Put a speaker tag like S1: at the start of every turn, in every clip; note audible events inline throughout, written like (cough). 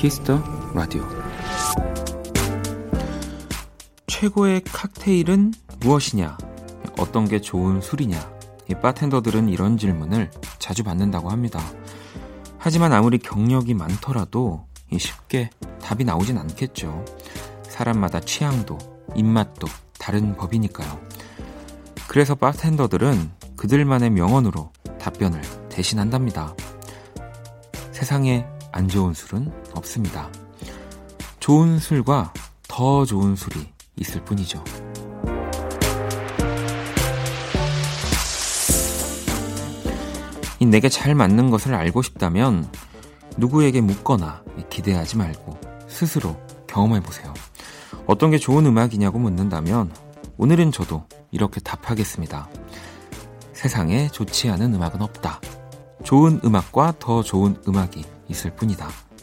S1: Kiss the Radio 최고의 칵테일은 무엇이냐? 어떤 게 좋은 술이냐? 이 바텐더들은 이런 질문을 자주 받는다고 합니다. 하지만 아무리 경력이 많더라도 쉽게 답이 나오진 않겠죠. 사람마다 취향도, 입맛도 다른 법이니까요. 그래서 바텐더들은 그들만의 명언으로 답변을 대신한답니다. 세상에 안 좋은 술은 없습니다. 좋은 술과 더 좋은 술이 있을 뿐이죠. 이 내게 잘 맞는 것을 알고 싶다면 누구에게 묻거나 기대하지 말고 스스로 경험해 보세요. 어떤 게 좋은 음악이냐고 묻는다면 오늘은 저도 이렇게 답하겠습니다. 세상에 좋지 않은 음악은 없다. 좋은 음악과 더 좋은 음악이 있을 뿐이다.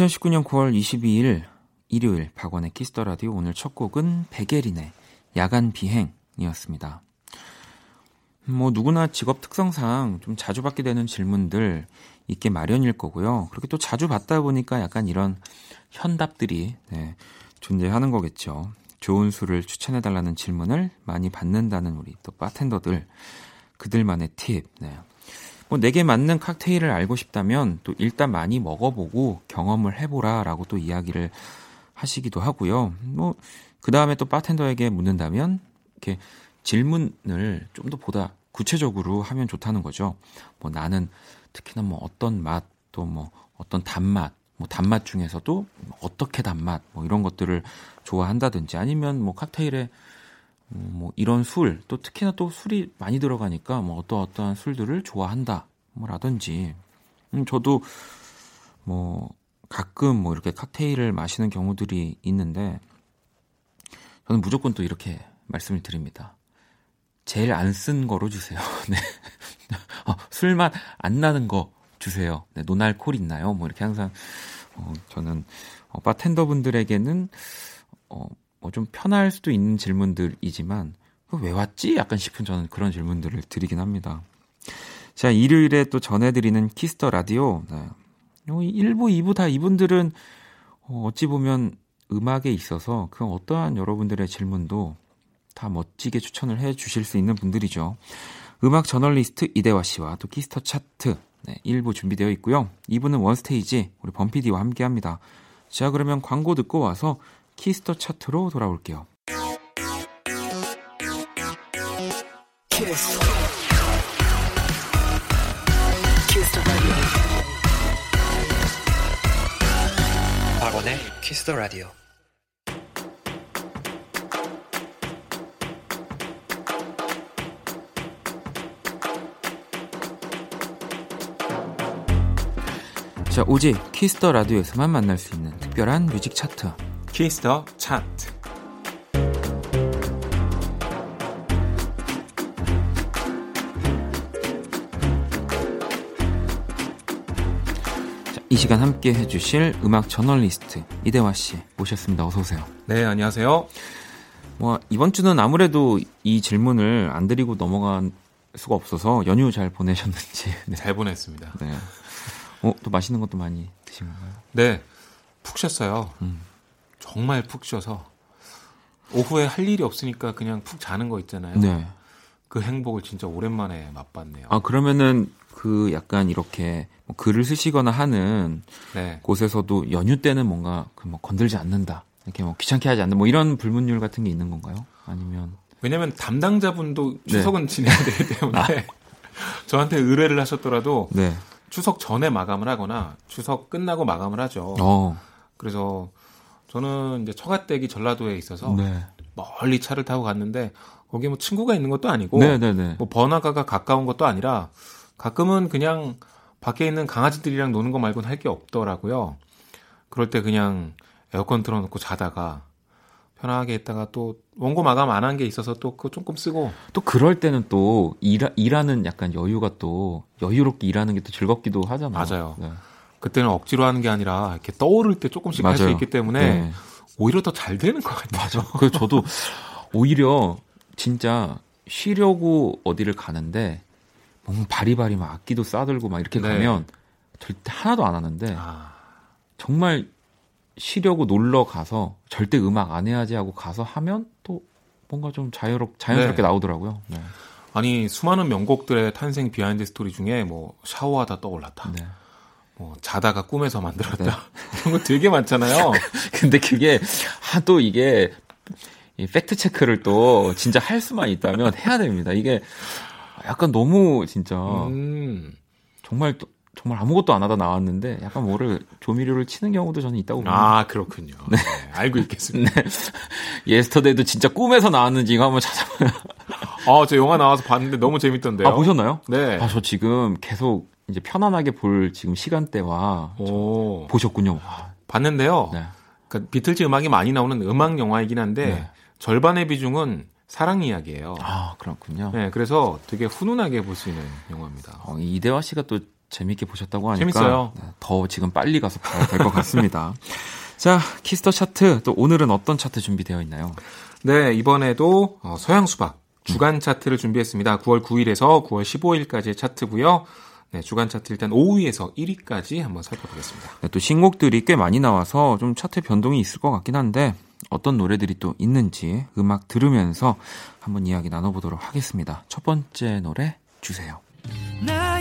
S1: 2019년 9월 22일 일요일 박원의 Kiss the Radio 오늘 첫 곡은 백예린의 야간 비행이었습니다. 뭐 누구나 직업 특성상 좀 자주 받게 되는 질문들 있게 마련일 거고요. 그렇게 또 자주 받다 보니까 약간 이런 현답들이 네, 존재하는 거겠죠. 좋은 술을 추천해 달라는 질문을 많이 받는다는 우리 또 바텐더들 그들만의 팁. 네. 뭐 내게 맞는 칵테일을 알고 싶다면 또 일단 많이 먹어보고 경험을 해보라라고 또 이야기를 하시기도 하고요. 뭐 그 다음에 또 바텐더에게 묻는다면 이렇게 질문을 좀 더 보다 구체적으로 하면 좋다는 거죠. 뭐 나는 특히나 뭐 어떤 맛 또 뭐 어떤 단맛 뭐 단맛 중에서도 어떻게 단맛 뭐 이런 것들을 좋아한다든지 아니면 뭐 칵테일에 음, 뭐 이런 술, 또 특히나 또 술이 많이 들어가니까 뭐 어떠 어떠한 술들을 좋아한다. 뭐라든지. 음, 저도 뭐 가끔 뭐 이렇게 칵테일을 마시는 경우들이 있는데 저는 무조건 또 이렇게 말씀을 드립니다. 제일 안 쓴 거로 주세요. (laughs) 네. 어, 술맛 안 나는 거 주세요. 네, 노날콜 있나요? 뭐 이렇게 항상 어, 저는 어, 바텐더 분들에게는 어, 뭐 좀 편할 수도 있는 질문들이지만 왜 왔지? 약간 싶은 저는 그런 질문들을 드리긴 합니다. 자, 일요일에 또 전해드리는 Kiss the Radio. 네. 1부, 2부 다 이분들은 어, 어찌 보면 음악에 있어서 그 어떠한 여러분들의 질문도 다 멋지게 추천을 해 주실 수 있는 분들이죠. 음악 저널리스트 이대화 씨와 또 Kiss the Chart 네, 1부 준비되어 있고요. 2부는 원스테이지 우리 범피디와 함께 합니다. 자, 그러면 광고 듣고 와서 키스터 차트로 돌아올게요. 키스. 키스터 라디오. 박원의 키스터 라디오. 자, 오직 Kiss the Radio에서만 만날 수 있는 특별한 music chart. Kiss the Chart 이 시간 함께 해주실 음악 저널리스트 이대화 씨 모셨습니다. 어서 오세요.
S2: 네, 안녕하세요.
S1: 뭐 이번 주는 아무래도 이 질문을 안 드리고 넘어간 수가 없어서 연휴 잘 보내셨는지 (laughs)
S2: 네. 잘 보냈습니다. 네.
S1: 어, 또 맛있는 것도 많이 드신 건가요?
S2: 네, 푹 쉬었어요. 음. 정말 푹 쉬어서 오후에 할 일이 없으니까 그냥 푹 자는 거 있잖아요. 네. 그 행복을 진짜 오랜만에 맛봤네요.
S1: 아 그러면은 그 약간 이렇게 뭐 글을 쓰시거나 하는 네. 곳에서도 연휴 때는 뭔가 그 뭐 건들지 않는다 이렇게 뭐 귀찮게 하지 않는 뭐 이런 불문율 같은 게 있는 건가요? 아니면
S2: 왜냐면 담당자분도 네. 추석은 네. 지내야 되기 때문에 아. (laughs) 저한테 의뢰를 하셨더라도 네. 추석 전에 마감을 하거나 추석 끝나고 마감을 하죠. 어. 그래서 저는 이제 처갓댁이 전라도에 있어서 네. 멀리 차를 타고 갔는데 거기에 뭐 친구가 있는 것도 아니고 네네네. 네, 네. 뭐 번화가가 가까운 것도 아니라 가끔은 그냥 밖에 있는 강아지들이랑 노는 거 말고는 할 게 없더라고요. 그럴 때 그냥 에어컨 틀어놓고 자다가 편하게 있다가 또 원고 마감 안 한 게 있어서 또 그거 조금 쓰고
S1: 또 그럴 때는 또 일, 일하는 약간 여유가 또 여유롭게 일하는 게 또 즐겁기도 하잖아요.
S2: 맞아요. 네. 그때는 억지로 하는 게 아니라 이렇게 떠오를 때 조금씩 할 수 있기 때문에 네. 오히려 더 잘 되는 것 같아요.
S1: 맞아. 그래서 저도 오히려 진짜 쉬려고 어디를 가는데 뭔가 바리바리 막 악기도 싸들고 막 이렇게 네. 가면 절대 하나도 안 하는데 아. 정말 쉬려고 놀러 가서 절대 음악 안 해야지 하고 가서 하면 또 뭔가 좀 자유롭 자연스럽게 네. 나오더라고요. 네.
S2: 아니 수많은 명곡들의 탄생 behind story 중에 뭐 샤워하다 떠올랐다. 네. 뭐 자다가 꿈에서 만들었다. 네. (laughs) 이런 거 되게 많잖아요. (laughs)
S1: 근데 그게 하도 이게 이 fact check를 또 진짜 할 수만 있다면 해야 됩니다. 이게 약간 너무 진짜 음. 정말 또 정말 아무것도 안 하다 나왔는데 약간 뭐를 조미료를 치는 경우도 저는 있다고
S2: 봅니다. 아 그렇군요. 네. 네, 알고 있겠습니다. 네.
S1: 예스터데이도 진짜 꿈에서 나왔는지 이거 한번 찾아봐요.
S2: 아저 영화 나와서 봤는데 너무 재밌던데요.
S1: 아 보셨나요? 네. 아 저 지금 계속 이제 편안하게 볼 지금 시간대와 보셨군요.
S2: 봤는데요. 네. 그러니까 비틀즈 음악이 많이 나오는 음악 영화이긴 한데 네. 절반의 비중은 사랑 이야기예요.
S1: 아 그렇군요.
S2: 네, 그래서 되게 훈훈하게 볼 수 있는 영화입니다.
S1: 어, 이대화 씨가 또 재밌게 보셨다고 하니까
S2: 재밌어요.
S1: 네, 더 지금 빨리 가서 봐야 될 것 같습니다. (laughs) 자, 키스 더 차트 또 오늘은 어떤 차트 준비되어 있나요?
S2: 네, 이번에도 어, 서양 수박 주간 음. 차트를 준비했습니다. 9월 9일에서 9월 15일까지의 차트고요. 네, 주간 차트 일단 5위에서 1위까지 한번 살펴보겠습니다.
S1: 네, 또 신곡들이 꽤 많이 나와서 좀 차트 변동이 있을 것 같긴 한데 어떤 노래들이 또 있는지 음악 들으면서 한번 이야기 나눠보도록 하겠습니다. 첫 번째 노래 주세요. 자,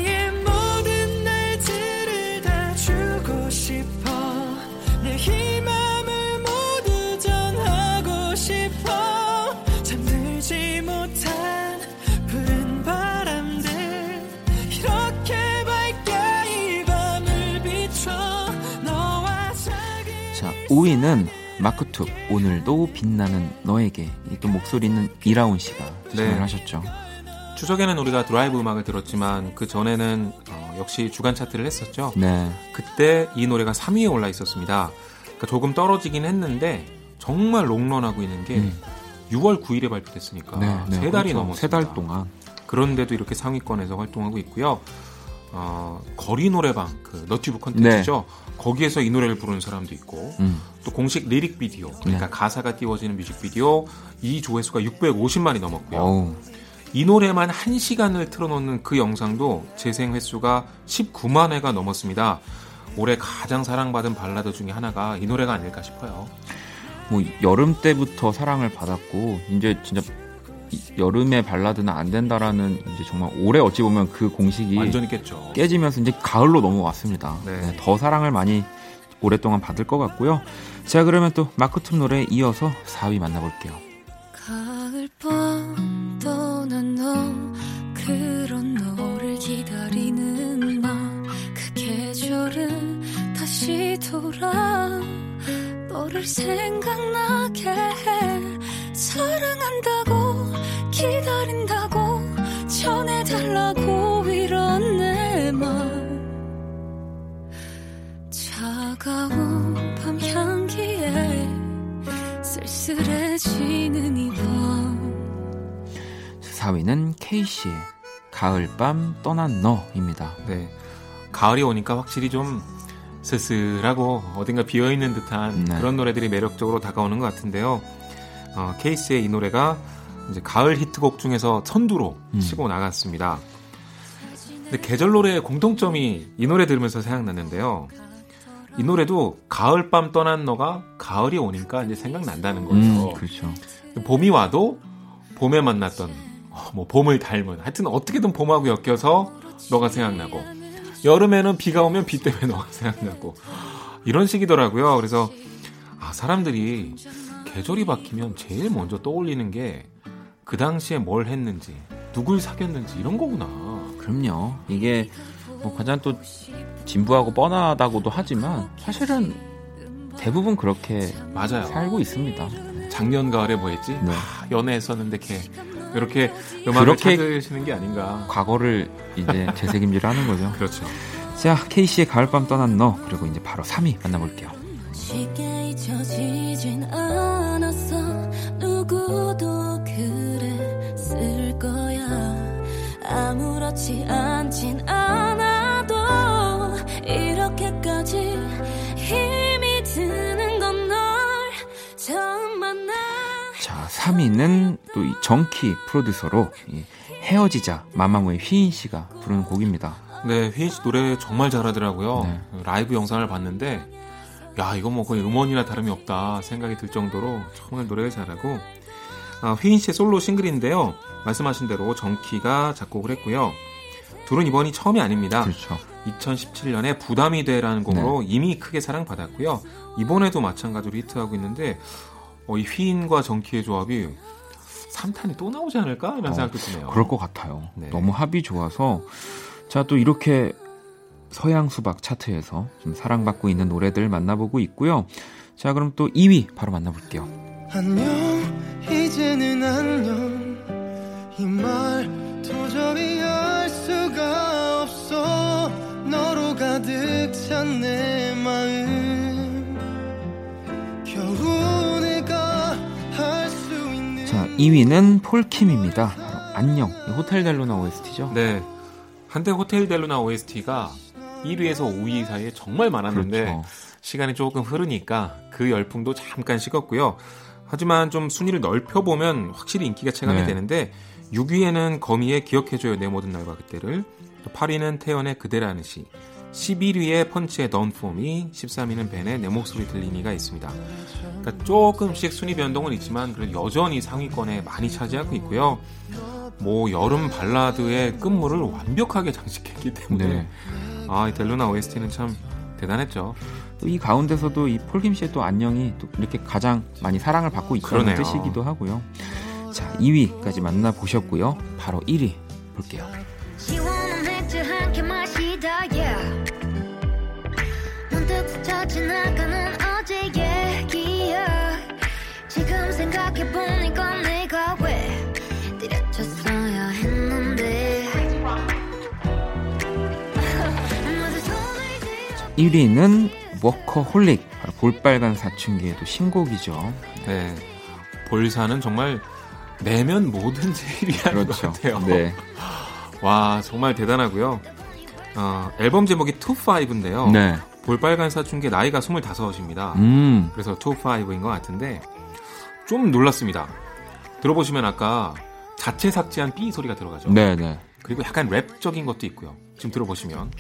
S1: 5위는 마크툽 오늘도 빛나는 너에게 또 목소리는 이라온 씨가 진행을 네. 하셨죠.
S2: 추석에는 우리가 드라이브 음악을 들었지만 그 전에는 어, 역시 주간 차트를 했었죠. 네. 그때 이 노래가 3위에 올라 있었습니다. 그러니까 조금 떨어지긴 했는데 정말 롱런하고 있는 게 음. 6월 9일에 발표됐으니까 네, 네, 세 달이 그렇죠. 넘었습니다.
S1: 세달 동안.
S2: 그런데도 이렇게 상위권에서 활동하고 있고요. 어, 거리 노래방 그 너튜브 컨텐츠죠. 네. 거기에서 이 노래를 부르는 사람도 있고 음. 또 공식 lyric video 그러니까 네. 가사가 띄워지는 뮤직비디오 이 조회수가 650만이 넘었고요. 오우. 이 노래만 1시간을 틀어놓는 그 영상도 재생 횟수가 19만 회가 넘었습니다. 올해 가장 사랑받은 발라드 중에 하나가 이 노래가 아닐까 싶어요.
S1: 뭐 여름 때부터 사랑을 받았고 이제 진짜 여름의 발라드는 안 된다라는 이제 정말 올해 어찌 보면 그 공식이
S2: 완전히 깼죠.
S1: 깨지면서 이제 가을로 넘어왔습니다. 네. 네, 더 사랑을 많이 오랫동안 받을 것 같고요. 자 그러면 또 마크툼 노래 이어서 4위 만나볼게요. 가을밤 떠난 너 그런 너를 기다리는 나그 계절은 다시 돌아 너를 생각나게 해 사랑한다고 기다린다고 전해달라고 이런 내 말 차가운 밤 향기에 쓸쓸해지는 이밤 4위는 케이씨의 가을밤 떠난 너입니다.
S2: 네. 가을이 오니까 확실히 좀 쓸쓸하고 어딘가 비어있는 듯한 네. 그런 노래들이 매력적으로 다가오는 것 같은데요. 어, 케이스의 이 노래가 이제 가을 히트곡 중에서 선두로 음. 치고 나갔습니다. 근데 계절 노래의 공통점이 이 노래 들으면서 생각났는데요. 이 노래도 가을 밤 떠난 너가 가을이 오니까 이제 생각난다는 거예요.
S1: 음, 그렇죠.
S2: 봄이 와도 봄에 만났던 어, 뭐 봄을 닮은 하여튼 어떻게든 봄하고 엮여서 너가 생각나고 여름에는 비가 오면 비 때문에 너가 (laughs) 생각나고 이런 식이더라고요. 그래서 아 사람들이 계절이 바뀌면 제일 먼저 떠올리는 게 그 당시에 뭘 했는지 누굴 사귀었는지 이런 거구나.
S1: 그럼요. 이게 뭐 가장 또 진부하고 뻔하다고도 하지만 사실은 대부분 그렇게 맞아요. 살고 있습니다.
S2: 작년 가을에 뭐 했지? 네. 아, 연애했었는데 걔 이렇게 음악을 그렇게 찾으시는 게 아닌가.
S1: 과거를 이제 (laughs) 재색임질 하는 거죠.
S2: 그렇죠.
S1: 자, 케이씨의 가을밤 떠난 너 그리고 이제 바로 3위 만나볼게요. 아무렇지 않진 않아도 이렇게까지 힘이 드는 건 널 처음 만나 자 3위는 또 이 정키 프로듀서로 이 헤어지자 마마무의 휘인 씨가 부르는 곡입니다.
S2: 네, 휘인 씨 노래 정말 잘하더라고요. 네. 라이브 영상을 봤는데 야 이거 뭐 거의 음원이나 다름이 없다 생각이 들 정도로 정말 노래를 잘하고 아, 휘인 씨의 솔로 싱글인데요. 말씀하신 대로 정키가 작곡을 했고요. 둘은 이번이 처음이 아닙니다.
S1: 그렇죠.
S2: 2017년에 부담이 돼라는 곡으로 네. 이미 크게 사랑받았고요. 이번에도 마찬가지로 히트하고 있는데 어, 이 휘인과 정키의 조합이 3탄이 또 나오지 않을까 이런 어, 생각도 드네요.
S1: 그럴 것 같아요. 네. 너무 합이 좋아서 자 또 이렇게 서양 수박 차트에서 좀 사랑받고 있는 노래들 만나보고 있고요. 자 그럼 또 2위 바로 만나볼게요. 안녕 이제는 안녕 이말 도저히 알 수가 없어 너로 가득 찬 내 마음 겨우 내가 할 수 있는 자 2위는 폴킴입니다 안녕 호텔 델루나 OST죠
S2: 네 한때 호텔 델루나 OST가 1위에서 5위 사이에 정말 많았는데 그렇죠. 시간이 조금 흐르니까 그 열풍도 잠깐 식었고요. 하지만 좀 순위를 넓혀보면 확실히 인기가 체감이 네. 되는데 6위에는 거미의 기억해줘요 내 모든 날과 그때를 8위는 태연의 그대라는 시 11위에 펀치의 Don't For Me 13위는 벤의 내 목소리 들리니가 있습니다. 그러니까 조금씩 순위 변동은 있지만 그래도 여전히 상위권에 많이 차지하고 있고요. 뭐 여름 발라드의 끝물을 완벽하게 장식했기 때문에 네. 아, 이 델루나 OST는 참 대단했죠.
S1: 이 가운데서도 이 폴김 씨의 또 안녕이 또 이렇게 가장 많이 사랑을 받고 있다는 그러네요. 뜻이기도 하고요. 자, 2위까지 만나보셨고요. 바로 1위 볼게요. 지금 생각해보니까 내가 왜 때려쳤어야 했는데 1위는 워커홀릭 볼빨간 사춘기에도 신곡이죠.
S2: 네. 볼사는 정말 내면 1위 하는 그렇죠. 것 같아요. 네. (laughs) 와 정말 대단하고요. 어, 앨범 제목이 25인데요. 네. 볼빨간 사춘기 나이가 25입니다. 음. 그래서 25인 것 같은데 좀 놀랐습니다. 들어보시면 아까 자체 삭제한 삐 소리가 들어가죠.
S1: 네네. 네.
S2: 그리고 약간 랩적인 것도 있고요. 지금 들어보시면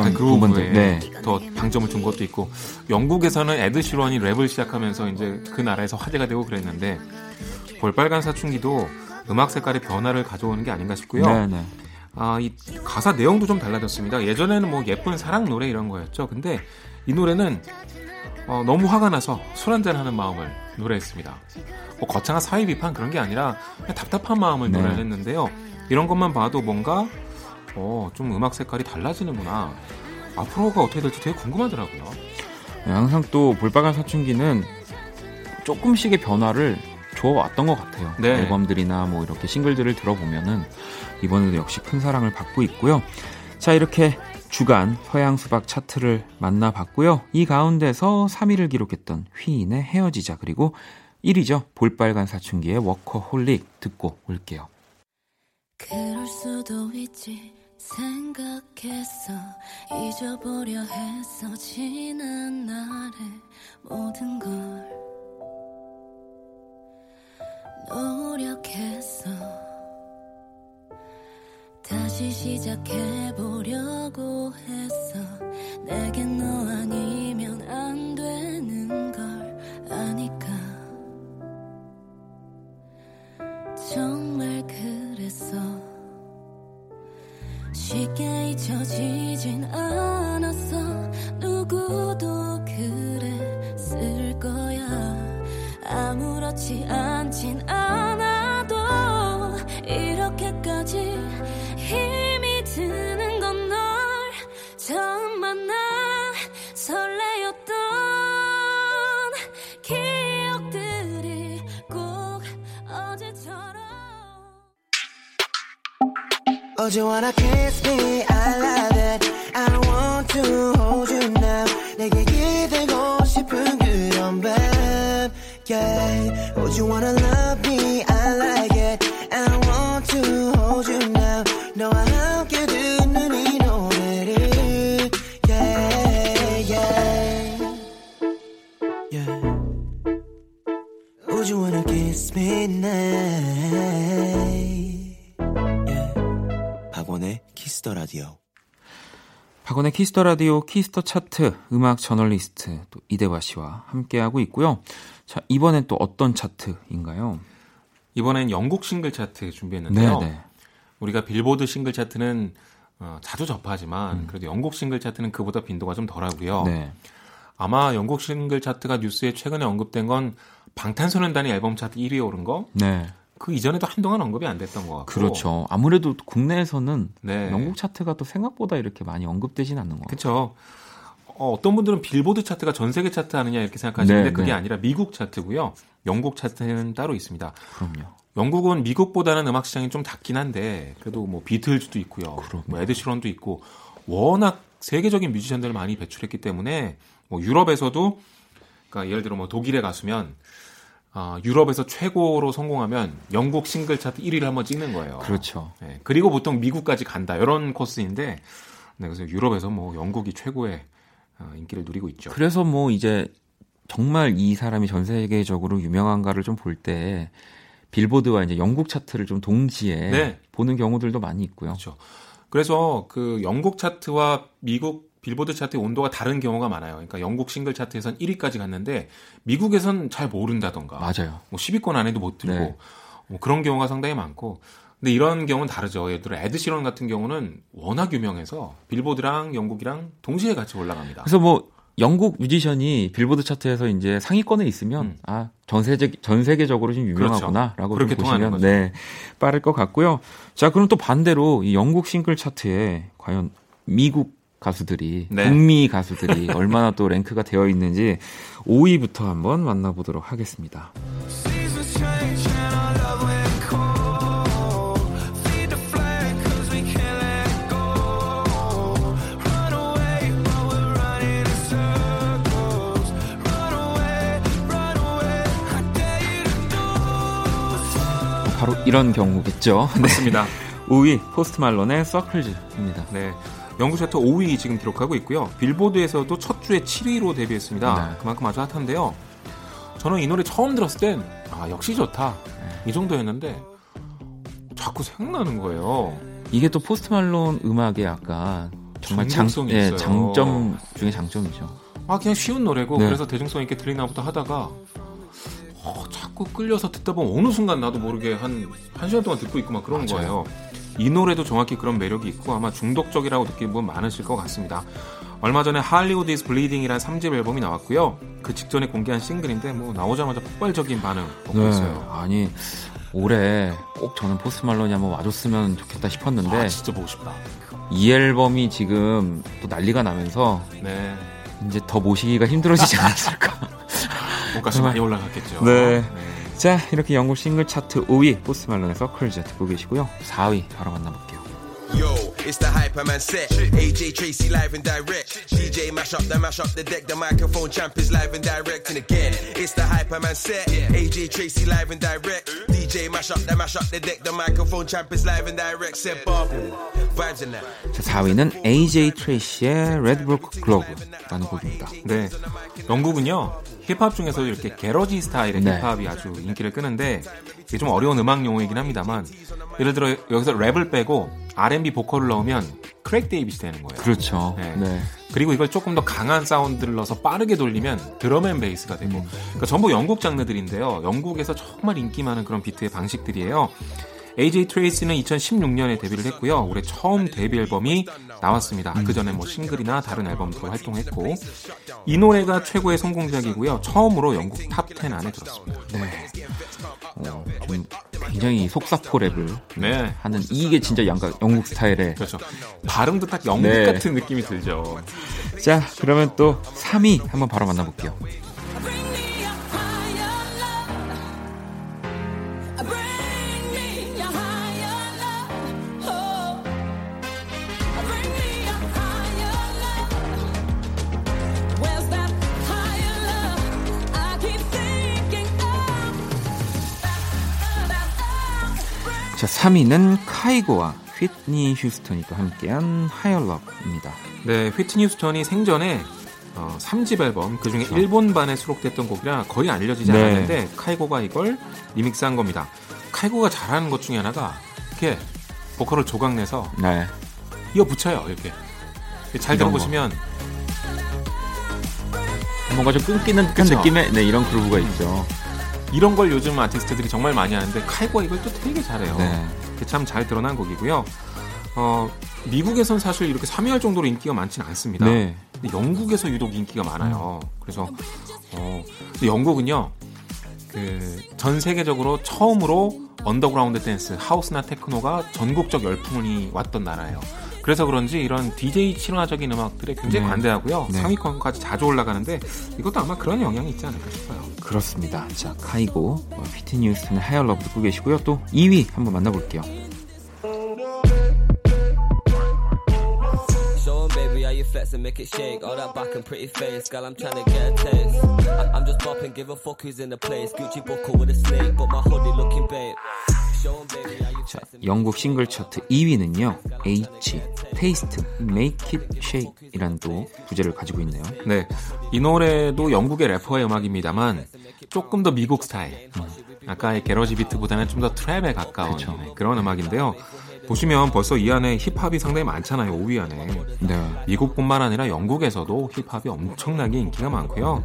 S1: 이런 부분들 네.
S2: 더 방점을 준 것도 있고 영국에서는 에드 시런이 랩을 시작하면서 이제 그 나라에서 화제가 되고 그랬는데 볼빨간 사춘기도 음악 색깔의 변화를 가져오는 게 아닌가 싶고요. 네네. 네. 아, 이 가사 내용도 좀 달라졌습니다. 예전에는 뭐 예쁜 사랑 노래 이런 거였죠. 근데 이 노래는 어, 너무 화가 나서 술 한잔 하는 마음을 노래했습니다. 뭐 거창한 사회 비판 그런 게 아니라 답답한 마음을 네. 노래를 했는데요. 이런 것만 봐도 뭔가 어, 좀 음악 색깔이 달라지는구나. 앞으로가 어떻게 될지 되게 궁금하더라고요.
S1: 네, 항상 또 볼빨간 사춘기는 조금씩의 변화를 줘왔던 것 같아요. 네. 앨범들이나 뭐 이렇게 싱글들을 들어보면은 이번에도 역시 큰 사랑을 받고 있고요. 자, 이렇게 주간 서양 수박 차트를 만나봤고요. 이 가운데서 3위를 기록했던 휘인의 헤어지자 그리고 1위죠. 볼빨간 사춘기의 워커홀릭 듣고 올게요. 그럴 수도 있지 생각했어 잊어보려 했어 지난 날의 모든 걸 노력했어 다시 시작해보려고 했어 내겐 너 아니면 안 되는 걸 아니까.
S3: 그 쉽게 잊혀지진 않았어. 누구도 그랬을 거야. 아무렇지 않진 않아 어제 wanna kiss me I love it I want to hold you now 내게 기대고 싶은 그런 밤 yeah Would you wanna love me me? 박원의 키스 더 라디오
S1: 키스 더 차트 음악 저널리스트 또 이대화 씨와 함께하고 있고요. 자, 이번엔 또 어떤 차트인가요?
S2: 이번엔 영국 싱글 차트 준비했는데요. 네네. 네. 우리가 빌보드 싱글 차트는 어, 자주 접하지만 음. 그래도 영국 싱글 차트는 그보다 빈도가 좀 덜하고요. 네. 아마 영국 싱글 차트가 뉴스에 최근에 언급된 건 방탄소년단이 앨범 차트 1위에 오른 거, 네. 그 이전에도 한동안 언급이 안 됐던 것 같고.
S1: 그렇죠. 아무래도 국내에서는 네. 영국 차트가 또 생각보다 이렇게 많이 언급되진 않는 것 같아요.
S2: 그렇죠. 어, 어떤 분들은 빌보드 차트가 전 세계 차트 아니냐 이렇게 생각하시는데 네, 그게 네. 아니라 미국 차트고요. 영국 차트는 따로 있습니다.
S1: 그럼요.
S2: 영국은 미국보다는 음악 시장이 좀 작긴 한데 그래도 뭐 비틀즈도 있고요. 뭐 에드시런도 있고 워낙 세계적인 뮤지션들을 많이 배출했기 때문에 뭐 유럽에서도 그러니까 예를 들어 뭐 독일에 가수면 어, 유럽에서 최고로 성공하면 영국 싱글 차트 1위를 한번 찍는 거예요.
S1: 그렇죠.
S2: 네, 그리고 보통 미국까지 간다. 이런 코스인데 네, 그래서 유럽에서 뭐 영국이 최고의 어, 인기를 누리고 있죠.
S1: 그래서 뭐 이제 정말 이 사람이 전 세계적으로 유명한가를 좀 볼 때 빌보드와 이제 영국 차트를 좀 동시에 네. 보는 경우들도 많이 있고요.
S2: 그렇죠. 그래서 그 영국 차트와 미국 빌보드 차트의 온도가 다른 경우가 많아요. 그러니까 영국 싱글 차트에선 1위까지 갔는데 미국에선 잘 모른다던가.
S1: 맞아요.
S2: 뭐 10위권 안에도 못 들고 네. 뭐 그런 경우가 상당히 많고. 근데 이런 경우는 다르죠. 예를 들어 에드시런 같은 경우는 워낙 유명해서 빌보드랑 영국이랑 동시에 같이 올라갑니다.
S1: 그래서 뭐 영국 뮤지션이 빌보드 차트에서 이제 상위권에 있으면 음. 아전 세계 전 세계적으로 좀 유명하구나라고 그렇죠. 그렇게 보시면 네 빠를 것 같고요. 자 그럼 또 반대로 이 영국 싱글 차트에 과연 미국 가수들이 네. 북미 가수들이 (laughs) 얼마나 또 랭크가 되어 있는지 5위부터 한번 만나보도록 하겠습니다. 바로 이런 경우겠죠. (laughs)
S2: 맞습니다. 네.
S1: 5위 포스트 말론의 Circles입니다.
S2: 네. 영국 차트 5위 지금 기록하고 있고요. 빌보드에서도 첫 주에 7위로 데뷔했습니다. 네. 그만큼 아주 핫한데요. 저는 이 노래 처음 들었을 땐, 아, 역시 좋다. 네. 이 정도였는데, 자꾸 생각나는 거예요.
S1: 이게 또 포스트 말론 음악의 약간 정말 장, 네, 장점 중에 장점이죠.
S2: 아, 그냥 쉬운 노래고, 네. 그래서 대중성 있게 들리나 보다 하다가, 어, 자꾸 끌려서 듣다 보면 어느 순간 나도 모르게 한, 한 시간 동안 듣고 있고 막 그런 맞아요. 거예요. 이 노래도 정확히 그런 매력이 있고 아마 중독적이라고 느끼는 분 많으실 것 같습니다. 얼마 전에 Hollywood Is Bleeding이라는 3집 앨범이 나왔고요. 그 직전에 공개한 싱글인데 뭐 나오자마자 폭발적인 반응 보였어요. 네,
S1: 아니 올해 꼭 저는 포스트 말론이 한번 와줬으면 좋겠다 싶었는데 아,
S2: 진짜 보고 싶다.
S1: 이 앨범이 지금 또 난리가 나면서 네. 이제 더 모시기가 힘들어지지 (laughs) 않았을까.
S2: 뭔가 많이 올라갔겠죠.
S1: 네. 네. 자, 이렇게 영국 싱글 차트 5위 포스 말론의 서클즈 듣고 계시고요. 4위 바로 만나볼게요. Yo, it's the Hyperman set. AJ Tracy live and direct. DJ mash up the mash up the deck. The microphone champ is live and direct. And again, it's the Hyperman set. AJ Tracy live and direct. DJ mash up the mash up the deck. The microphone champ is live and direct. Set bubble. Vibes in that. 자, 4위는 AJ 트레이시의 Ladbroke Grove라는 곡입니다.
S2: 네. 영국은요. 힙합 중에서 이렇게 garage 스타일의 네. 힙합이 아주 인기를 끄는데 이게 좀 어려운 음악 용어이긴 합니다만 예를 들어 여기서 랩을 빼고 R&B 보컬을 넣으면 크레이그 데이비드 되는 거예요.
S1: 그렇죠. 네. 네.
S2: 그리고 이걸 조금 더 강한 사운드를 넣어서 빠르게 돌리면 drum and bass가 되고 음. 그러니까 전부 영국 장르들인데요. 영국에서 정말 인기 많은 그런 비트의 방식들이에요. AJ 트레이시는 2016년에 데뷔를 했고요. 올해 처음 데뷔 앨범이 나왔습니다. 음. 그 전에 뭐 싱글이나 다른 앨범도 활동했고 이 노래가 최고의 성공작이고요. 처음으로 영국 top 10 안에 들었습니다. 네.
S1: 어, 좀 굉장히 속사포 랩을 네. 하는 이게 진짜 양각 영국 스타일의
S2: 그렇죠. 발음도 딱 영국 네. 같은 느낌이 들죠.
S1: 자, 그러면 또 3위 한번 바로 만나볼게요. 3위는 카이고와 휘트니 휴스턴이 또 함께한 하이얼럽입니다.
S2: 네, 휘트니 휴스턴이 생전에 어, 3집 앨범 그중에 그렇죠. 일본반에 수록됐던 곡이라 거의 알려지지 네. 않았는데 카이고가 이걸 리믹스한 겁니다. 카이고가 잘하는 것 중에 하나가 이렇게 보컬을 조각내서 네. 이어 붙여요 이렇게 잘 들어보시면
S1: 뭔가 좀 끊기는 듯한 느낌의 네, 이런 그루브가 있죠.
S2: 이런 걸 요즘 아티스트들이 정말 많이 하는데 카이고가 이걸 또 되게 잘해요. 네. 참잘 드러난 곡이고요. 어, 미국에선 사실 이렇게 3위할 정도로 인기가 많지는 않습니다. 네. 근데 영국에서 유독 인기가 많아요. 그래서 어, 영국은요. 그 전 세계적으로 처음으로 언더그라운드 댄스, 하우스나 테크노가 전국적 열풍이 왔던 나라예요. 그래서 그런지 이런 DJ 친화적인 음악들에 굉장히 네. 관대하고요. 네. 상위권까지 자주 올라가는데 이것도 아마 그런 영향이 있지 않을까 싶어요.
S1: 그렇습니다. 자, 카이고, 피트니 뉴스턴의 하이얼러브 듣고 계시고요. 또 2위 한번 만나볼게요. 자, 영국 싱글 차트 2위는요. H, Taste, Make It Shake 이란 또 부제를 가지고 있네요.
S2: 네. 이 노래도 영국의 래퍼의 음악입니다만 조금 더 미국 스타일. 음. 아까의 garage 비트보다는 좀 더 trap에 가까운 그쵸. 그런 음악인데요. 보시면 벌써 이 안에 힙합이 상당히 많잖아요. 5위 안에. 네. 미국뿐만 아니라 영국에서도 힙합이 엄청나게 인기가 많고요.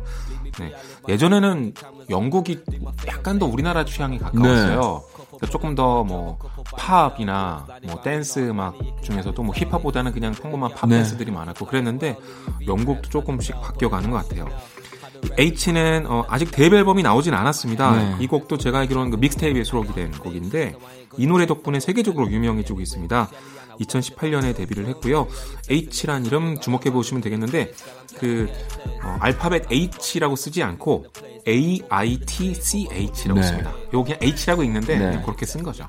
S2: 네. 예전에는 영국이 약간 더 우리나라 취향이 가까웠어요. 네. 조금 더 뭐 팝이나 뭐 댄스 음악 중에서도 뭐 힙합보다는 그냥 평범한 팝 네. 댄스들이 많았고 그랬는데 영국도 조금씩 바뀌어가는 것 같아요. H는 어, 아직 데뷔 앨범이 나오진 않았습니다. 네. 이 곡도 제가 알기로는 그 믹스테이프에 수록이 된 곡인데 이 노래 덕분에 세계적으로 유명해지고 있습니다. 2018년에 데뷔를 했고요. H란 이름 주목해 보시면 되겠는데 그 어, 알파벳 H라고 쓰지 않고 A I T C H라고 네. 씁니다. 요 그냥 H라고 읽는데 네. 그렇게 쓴 거죠.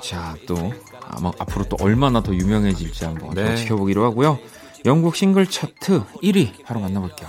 S1: 자, 또 아마 앞으로 또 얼마나 더 유명해질지 한번 네. 지켜보기로 하고요. 영국 싱글 차트 1위 바로 만나볼게요.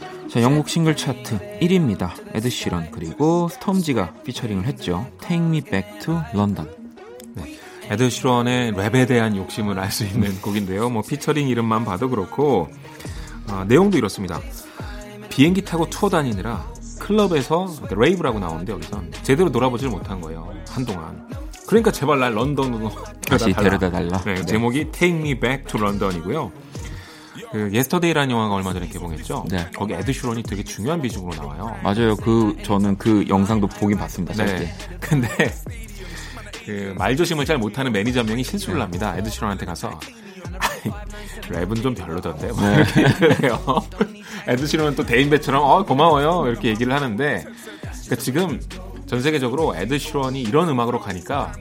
S1: 자, 영국 싱글 차트 1위입니다. 에드 시런 그리고 스톰지가 피처링을 했죠. Take Me Back to London.
S2: 네. 에드 시런의 랩에 대한 욕심을 알 수 있는 (laughs) 곡인데요. 뭐 피처링 이름만 봐도 그렇고 어, 내용도 이렇습니다. 비행기 타고 투어 다니느라 클럽에서 rave라고 나오는데 여기서 제대로 놀아보질 못한 거예요. 한동안. 그러니까 제발 날 런던으로
S1: 다시 데려다 달라.
S2: 네, 네. 제목이 Take Me Back to London이고요. 그 Yesterday라는 영화가 얼마 전에 개봉했죠. 네. 거기 에드 시런이 되게 중요한 비중으로 나와요.
S1: 맞아요. 그 저는 그 영상도 보긴 봤습니다.
S2: 네. (laughs) 근데 그 말조심을 잘 못하는 매니저 명이 실수를 네. 합니다. 에드 시런한테 가서 랩은 좀 별로던데 뭐 네. 이렇게 얘기를 해요. 에드 시런은 또 대인배처럼 어 고마워요 이렇게 얘기를 하는데 그러니까 지금 전 세계적으로 에드 시런이 이런 음악으로 가니까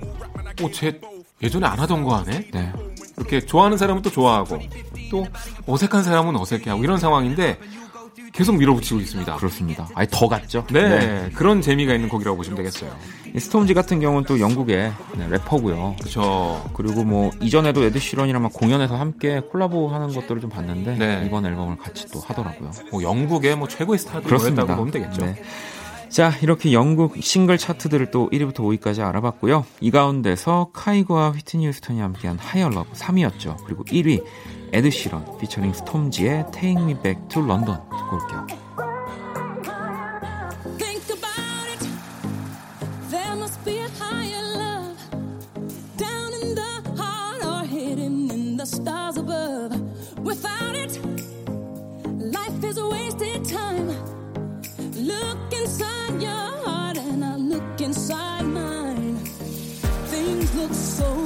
S2: 어 쟤 예전에 안 하던 거 하네. 네. 이렇게 좋아하는 사람은 또 좋아하고 또 어색한 사람은 어색해하고 이런 상황인데 계속 밀어붙이고 있습니다.
S1: 그렇습니다. 아예 더 갔죠.
S2: 네, 네, 그런 재미가 있는 곡이라고 보시면 되겠어요.
S1: 스톰지 같은 경우는 또 영국의 네, 래퍼고요.
S2: 그렇죠.
S1: 그리고 뭐 이전에도 에드 시런이랑 막 공연에서 함께 콜라보하는 것들을 좀 봤는데 네. 이번 앨범을 같이 또 하더라고요.
S2: 뭐 영국의 뭐 최고의 스타들이었다고 보면 되겠죠. 네.
S1: 자, 이렇게 영국 싱글 차트들을 또 1위부터 5위까지 알아봤고요. 이 가운데서 카이고와 휘트니 휴스턴이 함께한 Higher Love 3위였죠. 그리고 1위 에드 시런 피처링 스톰지의 Take Me Back to London 듣고 올게요. 박원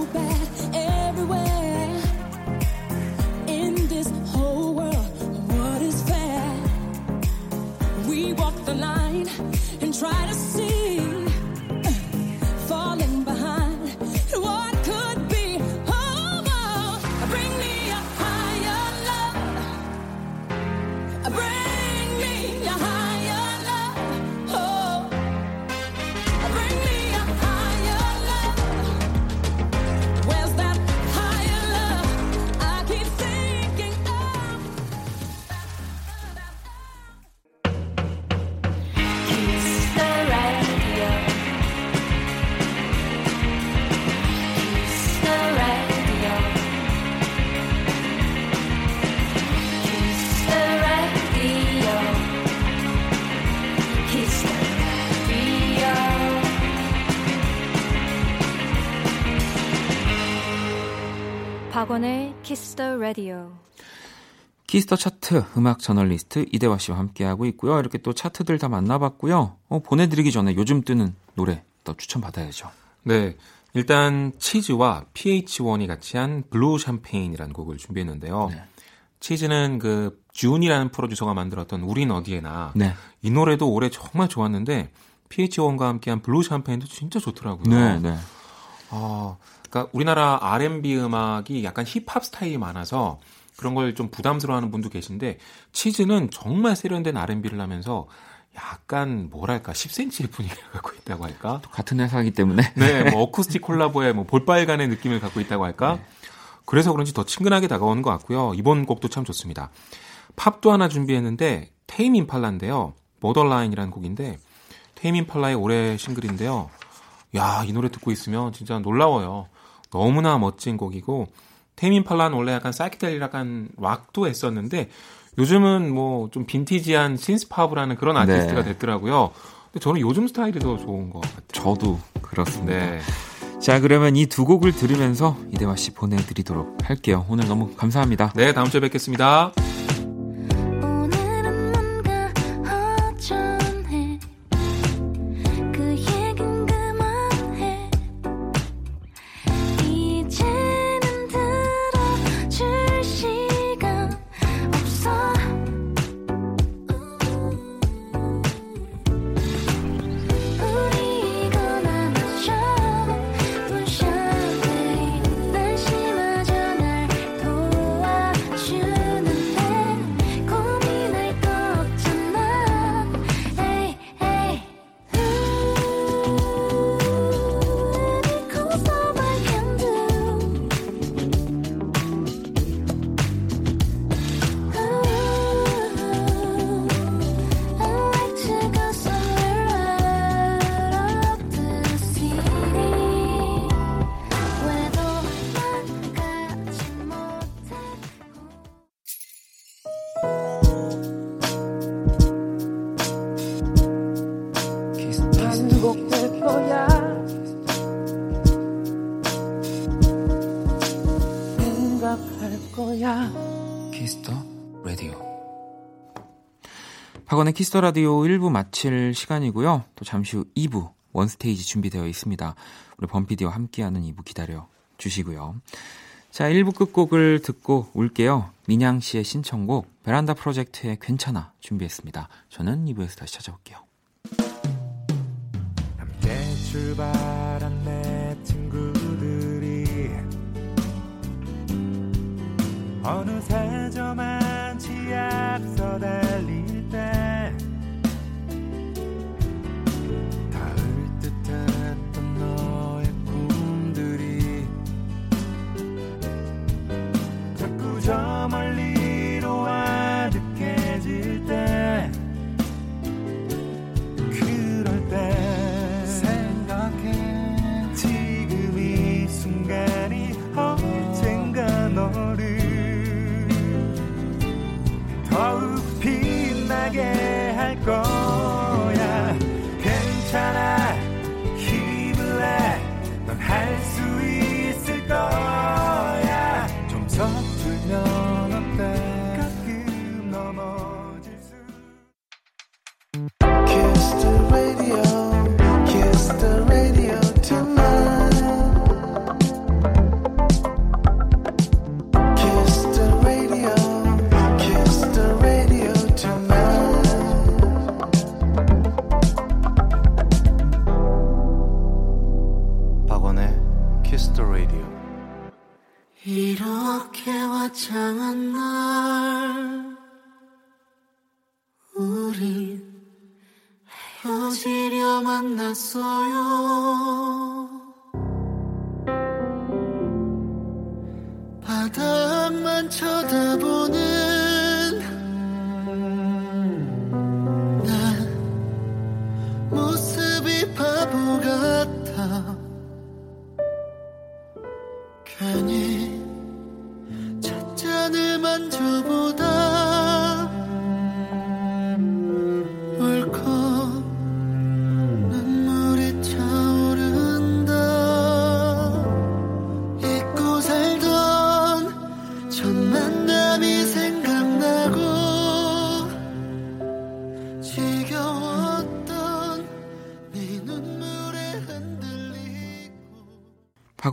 S1: 키스 더 라디오. 키스 더 차트 음악 저널리스트 이대화 씨와 함께하고 있고요. 이렇게 또 차트들 다 만나봤고요. 어, 보내드리기 전에 요즘 뜨는 노래 또 추천받아야죠.
S2: 네. 일단 치즈와 pH-1이 같이 한 Blue Champagne이라는 곡을 준비했는데요. 네. 치즈는 그 준이라는 프로듀서가 만들었던 우린 어디에나 네. 이 노래도 올해 정말 좋았는데 pH-1과 함께한 Blue Champagne도 진짜 좋더라고요. 네, 네. 아, 그러니까 우리나라 R&B 음악이 약간 힙합 스타일이 많아서 그런 걸 좀 부담스러워하는 분도 계신데 치즈는 정말 세련된 R&B를 하면서 약간 뭐랄까 10cm의 분위기를 (laughs) 갖고 있다고 할까?
S1: 같은 회사이기 때문에
S2: 네, 뭐 어쿠스틱 콜라보의 뭐 볼빨간의 느낌을 갖고 있다고 할까? 네. 그래서 그런지 더 친근하게 다가오는 것 같고요. 이번 곡도 참 좋습니다. 팝도 하나 준비했는데 테임 인팔라인데요. 머더라인이라는 곡인데 테임 인팔라의 올해 싱글인데요. 야, 이 노래 듣고 있으면 진짜 놀라워요. 너무나 멋진 곡이고 테민 팔라는 원래 약간 사이키델리 약간 락도 했었는데 요즘은 뭐 좀 빈티지한 신스팝을 하는 그런 아티스트가 네. 됐더라고요. 근데 저는 요즘 스타일이 더 좋은 것 같아요.
S1: 저도 그렇습니다. 네. 자, 그러면 이 두 곡을 들으면서 이대화 씨 보내드리도록 할게요. 오늘 너무 감사합니다.
S2: 네, 다음 주에 뵙겠습니다.
S1: 박원의 키스 더 라디오 1부 마칠 시간이고요. 또 잠시 후 2부 원스테이지 준비되어 있습니다. 우리 범피디와 함께하는 2부 기다려 주시고요. 자, 1부 끝곡을 듣고 올게요. 민양 씨의 신청곡 베란다 프로젝트의 괜찮아 준비했습니다. 저는 2부에서 다시 찾아올게요. 출발한 내 친구들이 어느새 저만치 앞서 달리
S3: 만났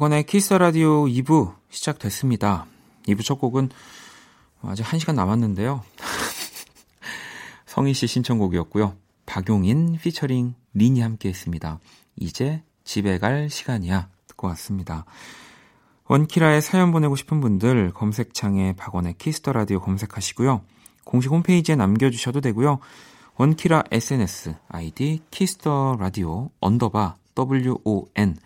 S1: 박원의 키스 라디오 2부 시작됐습니다. 2부 첫 곡은 아직 1시간 남았는데요. (laughs) 성희 씨 신청곡이었고요. 박용인 피처링 린이 함께 했습니다. 이제 집에 갈 시간이야. 듣고 왔습니다. 원키라에 사연 보내고 싶은 분들 검색창에 박원의 키스 더 라디오 검색하시고요. 공식 홈페이지에 남겨주셔도 되고요. 원키라 SNS 아이디 Kiss the Radio underbar WON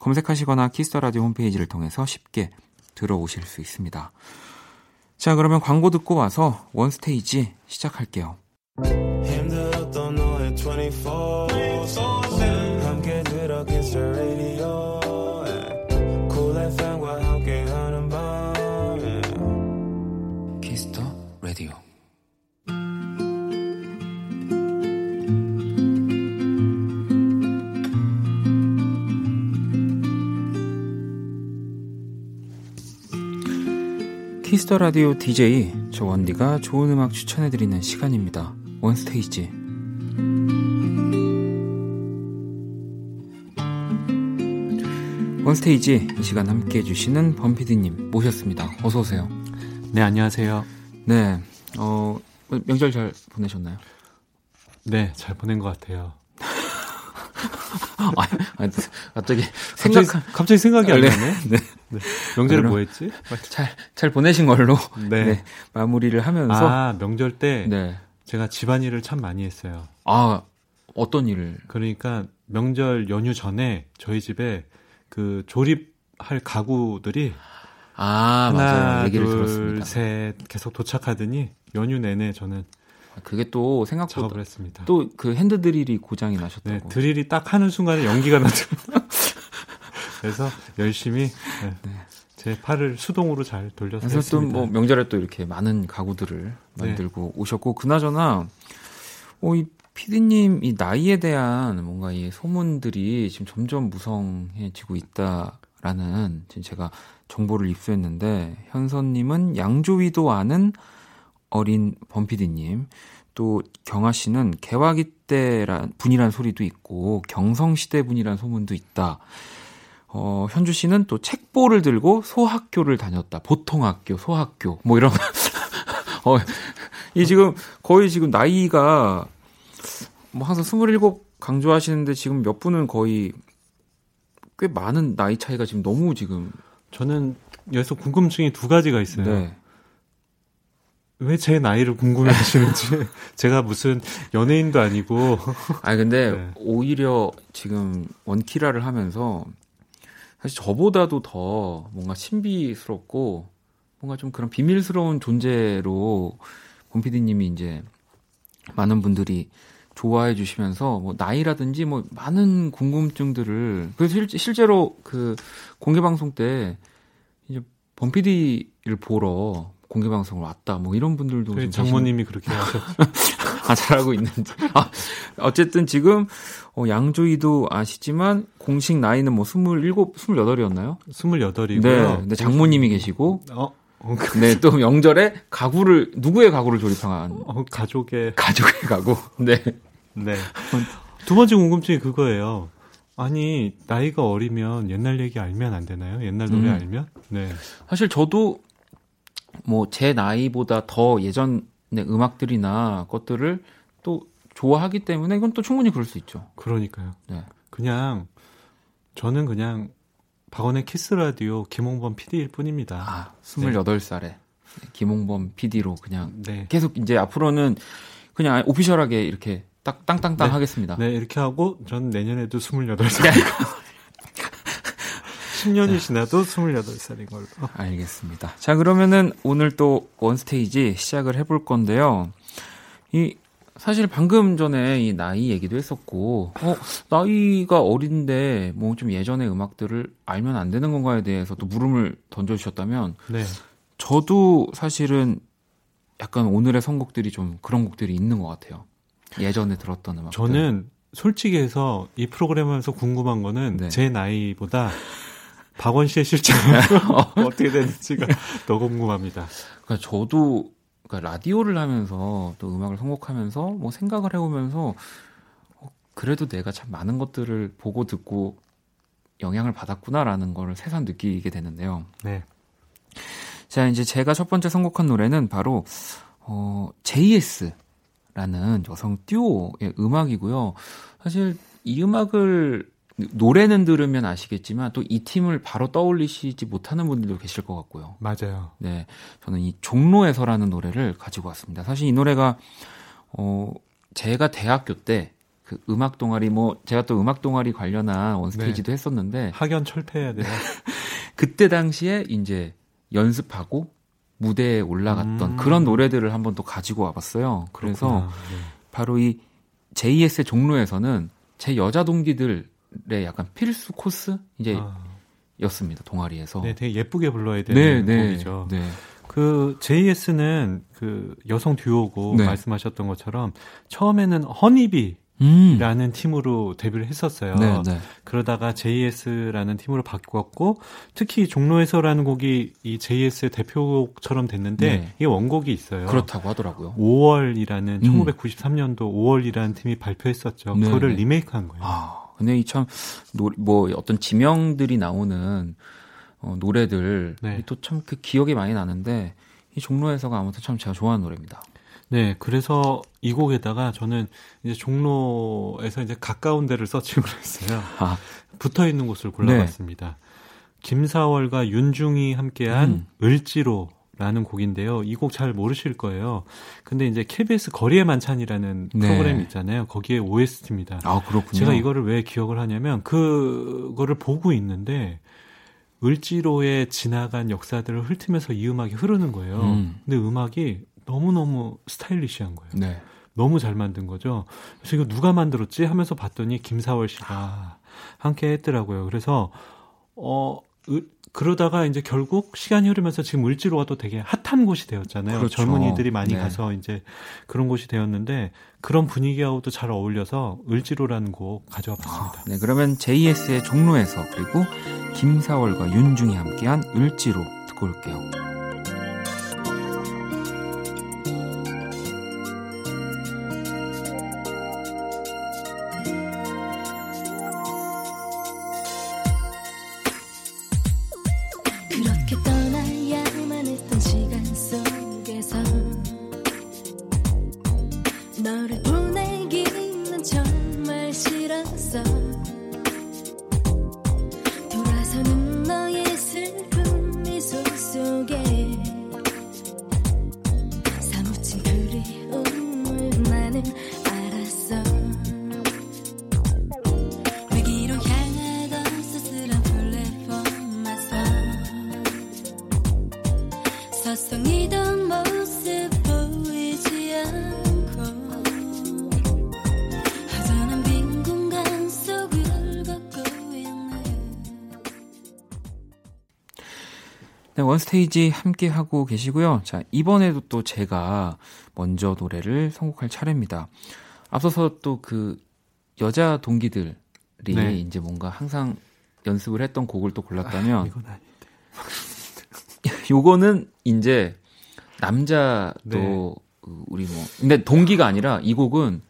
S1: 검색하시거나 키스 더 라디오 홈페이지를 통해서 쉽게 들어오실 수 있습니다. 자, 그러면 광고 듣고 와서 원 스테이지 시작할게요. 힘들었 키스 더 라디오 DJ 저 원디가 좋은 음악 추천해드리는 시간입니다. 원스테이지. 원스테이지 이 시간 함께 해주시는 범피디님 모셨습니다. 어서 오세요.
S4: 네 안녕하세요.
S1: 네, 어 명절 잘 보내셨나요?
S4: 네, 잘 보낸 것 같아요. (laughs)
S1: 아, 갑자기 생각
S4: 갑자기, 갑자기 생각이 안 네. 나네. 네. 네. 명절에 뭐 했지?
S1: 잘, 잘 보내신 걸로 네. 네. 마무리를 하면서.
S4: 아, 명절 때 네. 제가 집안일을 참 많이 했어요.
S1: 아, 어떤 일을?
S4: 그러니까 명절 연휴 전에 저희 집에 그 조립할 가구들이
S1: 아,
S4: 하나,
S1: 맞아요. 얘기를
S4: 둘,
S1: 들었습니다.
S4: 셋 계속 도착하더니 연휴 내내 저는
S1: 그게 또 생각보다
S4: 작업을 했습니다.
S1: 또 그 핸드 드릴이 고장이 나셨다고. 네,
S4: 드릴이 딱 하는 순간에 연기가 나죠. (laughs) 그래서 열심히 네, 네. 제 팔을 수동으로 잘 돌려서 그래서
S1: 또 뭐 명절에 또 이렇게 많은 가구들을 만들고 네. 오셨고 그나저나 어, 이 피디님 이 나이에 대한 뭔가 이 소문들이 지금 점점 무성해지고 있다라는 지금 제가 정보를 입수했는데 현선님은 양조위도 아는 어린 범피디님, 또 경아 씨는 개화기 때란 분이란 소리도 있고 경성 시대 분이란 소문도 있다. 어, 현주 씨는 또 책보를 들고 소학교를 다녔다. 보통 학교, 소학교, 뭐 이런. (laughs) 어, 이 지금 거의 지금 나이가 뭐 항상 27 강조하시는데 지금 몇 분은 거의 꽤 많은 나이 차이가 지금 너무 지금.
S4: 저는 여기서 궁금증이 두 가지가 있어요. 네. 왜 제 나이를 궁금해 하시는지. (laughs) 제가 무슨 연예인도 아니고.
S1: 아니, 근데 네. 오히려 지금 원키라를 하면서 사실 저보다도 더 뭔가 신비스럽고 뭔가 좀 그런 비밀스러운 존재로 본피디님이 이제 많은 분들이 좋아해 주시면서 뭐 나이라든지 뭐 많은 궁금증들을 그래서 실, 실제로 그 공개 방송 때 이제 범피디를 보러 공개 방송을 왔다. 뭐 이런 분들도
S4: 그 장모님이 그렇게 하셨죠. (laughs)
S1: 아 잘하고 있는지. 아, 어쨌든 지금 어, 양조이도 아시지만 공식 나이는 뭐 27, 28이었나요?
S4: 28이고요.
S1: 네. 근데 장모님이 계시고 어? 어 네, 또 명절에 가구를 누구의 가구를 조립한
S4: 어, 가족의
S1: 가족의 가구. 네.
S4: 네. 두 번째 궁금증이 그거예요. 아니 나이가 어리면 옛날 얘기 알면 안 되나요? 옛날 노래 음. 알면? 네.
S1: 사실 저도 뭐 제 나이보다 더 예전의 음악들이나 것들을 또 좋아하기 때문에 이건 또 충분히 그럴 수 있죠.
S4: 그러니까요. 네. 그냥 저는 그냥 박원의 키스 라디오 김홍범 PD일 뿐입니다.
S1: 아, 28살에 네. 김홍범 PD로 그냥 네. 계속 이제 앞으로는 그냥 오피셜하게 이렇게 딱 땅땅땅
S4: 네.
S1: 하겠습니다.
S4: 네, 이렇게 하고 전 내년에도 28살. 10년이 지나도 28살인 걸로.
S1: 알겠습니다. 자, 그러면은 오늘 또 원스테이지 시작을 해볼 건데요. 이, 사실 방금 전에 이 나이 얘기도 했었고, 어, 나이가 어린데 뭐 좀 예전의 음악들을 알면 안 되는 건가에 대해서 또 물음을 던져주셨다면, 네. 저도 사실은 약간 오늘의 선곡들이 좀 그런 곡들이 있는 것 같아요. 예전에 들었던 음악.
S4: 저는 솔직히 해서 이 프로그램에서 궁금한 거는 네. 제 나이보다 박원 씨의 실제는 (laughs) (laughs) 어떻게 되는지가 더 궁금합니다.
S1: 그러니까 저도 그러니까 라디오를 하면서 또 음악을 선곡하면서 뭐 생각을 해보면서 어, 그래도 내가 참 많은 것들을 보고 듣고 영향을 받았구나라는 걸 새삼 느끼게 되는데요. 네. 자, 이제 제가 첫 번째 선곡한 노래는 바로 어, JS라는 여성 듀오의 음악이고요. 사실 이 음악을 노래는 들으면 아시겠지만 또 이 팀을 바로 떠올리시지 못하는 분들도 계실 것 같고요.
S4: 맞아요.
S1: 네. 저는 이 종로에서라는 노래를 가지고 왔습니다. 사실 이 노래가 어 제가 대학교 때 그 음악 동아리 뭐 제가 또 음악 동아리 관련한 원스테이지도 네. 했었는데
S4: 학연 철폐해야 돼요. (laughs)
S1: 그때 당시에 이제 연습하고 무대에 올라갔던 음. 그런 노래들을 한번 또 가지고 와봤어요. 그래서 네. 바로 이 JS의 종로에서는 제 여자 동기들 의 약간 필수 코스 이제 아. 였습니다 동아리에서.
S4: 네, 되게 예쁘게 불러야 되는 네, 네, 곡이죠. 네. 그 JS는 그 여성 듀오고 네. 말씀하셨던 것처럼 처음에는 허니비 음. 라는 팀으로 데뷔를 했었어요. 네, 네. 그러다가 JS라는 팀으로 바꾸었고 특히 종로에서라는 곡이 이 JS의 대표곡처럼 됐는데 네. 이게 원곡이 있어요.
S1: 그렇다고 하더라고요.
S4: 5월이라는 음. 1993년도 5월이라는 팀이 발표했었죠. 네, 그거를 네. 리메이크한 거예요.
S1: 아. 근데 이 참, 뭐, 어떤 지명들이 나오는, 어, 노래들, 네. 또참 그 기억이 많이 나는데, 이 종로에서가 아무튼 참 제가 좋아하는 노래입니다.
S4: 네, 그래서 이 곡에다가 저는 이제 종로에서 이제 가까운 데를 서칭을 했어요. (laughs) 아. 붙어 있는 곳을 골라봤습니다. 네. 김사월과 윤중이 함께한 음. 을지로 라는 곡인데요. 이 곡 잘 모르실 거예요. 근데 이제 KBS 거리의 만찬이라는 네. 프로그램 있잖아요. 거기에 OST입니다.
S1: 아, 그렇군요.
S4: 제가 이거를 왜 기억을 하냐면 그거를 보고 있는데 을지로에 지나간 역사들을 훑으면서 이 음악이 흐르는 거예요. 음. 근데 음악이 너무너무 스타일리시한 거예요. 네. 너무 잘 만든 거죠. 그래서 이거 누가 만들었지 하면서 봤더니 김사월 씨가 함께 했더라고요. 그래서 어 그러다가 이제 결국 시간이 흐르면서 지금 을지로가 또 되게 핫한 곳이 되었잖아요. 그렇죠. 젊은이들이 많이 네. 가서 이제 그런 곳이 되었는데 그런 분위기하고도 잘 어울려서 을지로라는 곡 가져와 봤습니다. 아,
S1: 네, 그러면 JS의 종로에서 그리고 김사월과 윤중이 함께한 을지로 듣고 올게요. 스테이지 함께 하고 계시고요. 자, 이번에도 또 제가 먼저 노래를 선곡할 차례입니다. 앞서서 또 그 여자 동기들이 네. 이제 뭔가 항상 연습을 했던 곡을 또 골랐다면 아, 이건 아닌데. (laughs) 요거는 이제 남자 도 네. 그 우리 뭐 근데 동기가 아니라 이 곡은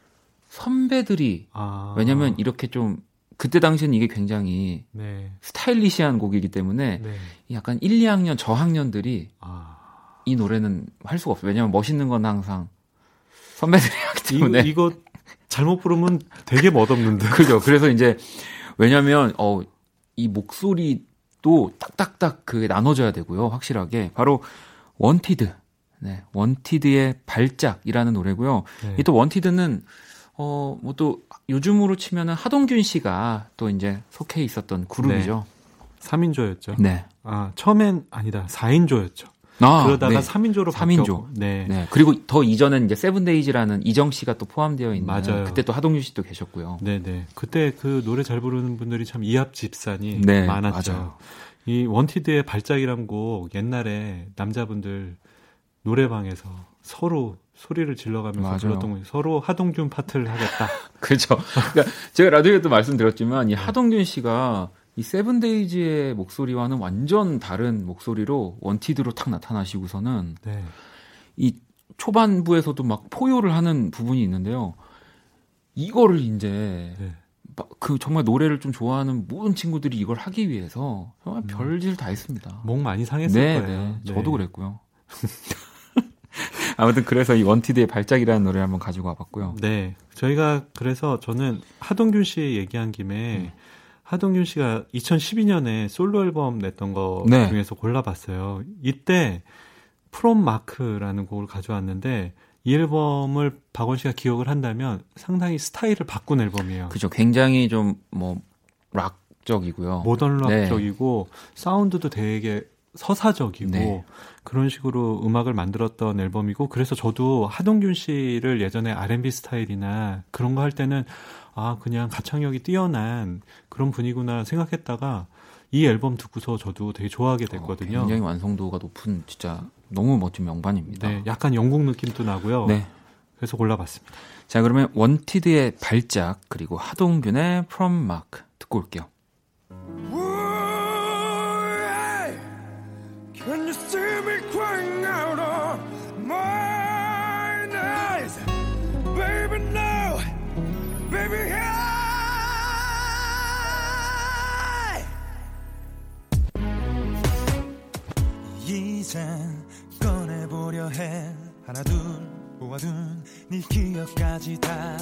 S1: 선배들이 아. 왜냐면 이렇게 좀 그때 당시에는 이게 굉장히 네. 스타일리시한 곡이기 때문에 네. 약간 1, 2학년 저학년들이 아... 이 노래는 할 수가 없어요. 왜냐하면 멋있는 건 항상 선배들이 (laughs) 하기 때문에
S4: 이거, 이거 잘못 부르면 되게 멋없는데. (laughs)
S1: 그죠. 그래서 이제 왜냐면 어 이 목소리 또 딱딱딱 그 나눠져야 되고요. 확실하게. 바로 원티드. 네. 원티드의 발작이라는 노래고요. 네. 이 또 원티드는 어, 뭐 또 요즘으로 치면은 하동균 씨가 또 이제 속해 있었던 그룹이죠.
S4: 네. 3인조였죠. 네. 아, 처음엔 아니다. 4인조였죠. 아, 그러다가 네. 3인조로 3인조.
S1: 네. 네. 그리고 더 이전엔 이제 세븐데이즈라는 이정 씨가 또 포함되어 있는 맞아요. 그때 또 하동균 씨도 계셨고요.
S4: 네, 네. 그때 그 노래 잘 부르는 분들이 참 이합집산이 네, 많았죠. 맞아요. 이 원티드의 발작이란 곡 옛날에 남자분들 노래방에서 서로 소리를 질러가면서 맞아요. 불렀던 거 서로 하동균 파트를 하겠다. (laughs)
S1: 그렇죠. 그러니까 제가 라디오에도 말씀드렸지만 이 네. 하동균 씨가 이 세븐데이즈의 목소리와는 완전 다른 목소리로 원티드로 탁 나타나시고서는 네. 이 초반부에서도 막 포효를 하는 부분이 있는데요. 이거를 이제 네. 그 정말 노래를 좀 좋아하는 모든 친구들이 이걸 하기 위해서 정말 음. 별짓을 다 했습니다.
S4: 목 많이 상했을 네, 거예요. 네.
S1: 저도 네. 그랬고요. (laughs) (laughs) 아무튼 그래서 이 원티드의 발작이라는 노래를 한번 가지고 와봤고요.
S4: 네, 저희가 그래서 저는 하동균 씨 얘기한 김에 음. 하동균 씨가 2012년에 솔로 앨범 냈던 거 네. 중에서 골라봤어요. 이때 프롬 마크라는 곡을 가져왔는데 이 앨범을 박원 씨가 기억을 한다면 상당히 스타일을 바꾼 앨범이에요.
S1: 그죠. 굉장히 좀 뭐 락적이고요.
S4: 모던 네. 락적이고 네. 사운드도 되게 서사적이고 네. 그런 식으로 음악을 만들었던 앨범이고 그래서 저도 하동균 씨를 예전에 R&B 스타일이나 그런 거 할 때는 아 그냥 가창력이 뛰어난 그런 분이구나 생각했다가 이 앨범 듣고서 저도 되게 좋아하게 어, 됐거든요.
S1: 어, 굉장히 완성도가 높은 진짜 너무 멋진 명반입니다.
S4: 네, 약간 영국 느낌도 나고요. 네. 그래서 골라봤습니다.
S1: 자, 그러면 원티드의 발작 그리고 하동균의 From Mark 듣고 올게요. 이젠 꺼내보려 해. 하나 둘 모아둔 네 기억까지 다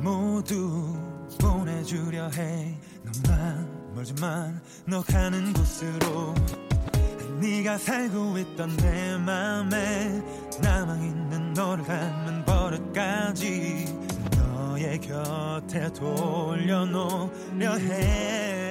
S1: 모두 보내주려 해. 너만 멀지만 너 가는 곳으로 네가 살고 있던 내 맘에 남아있는 너를 닮은 버릇까지 너의 곁에 돌려놓으려 해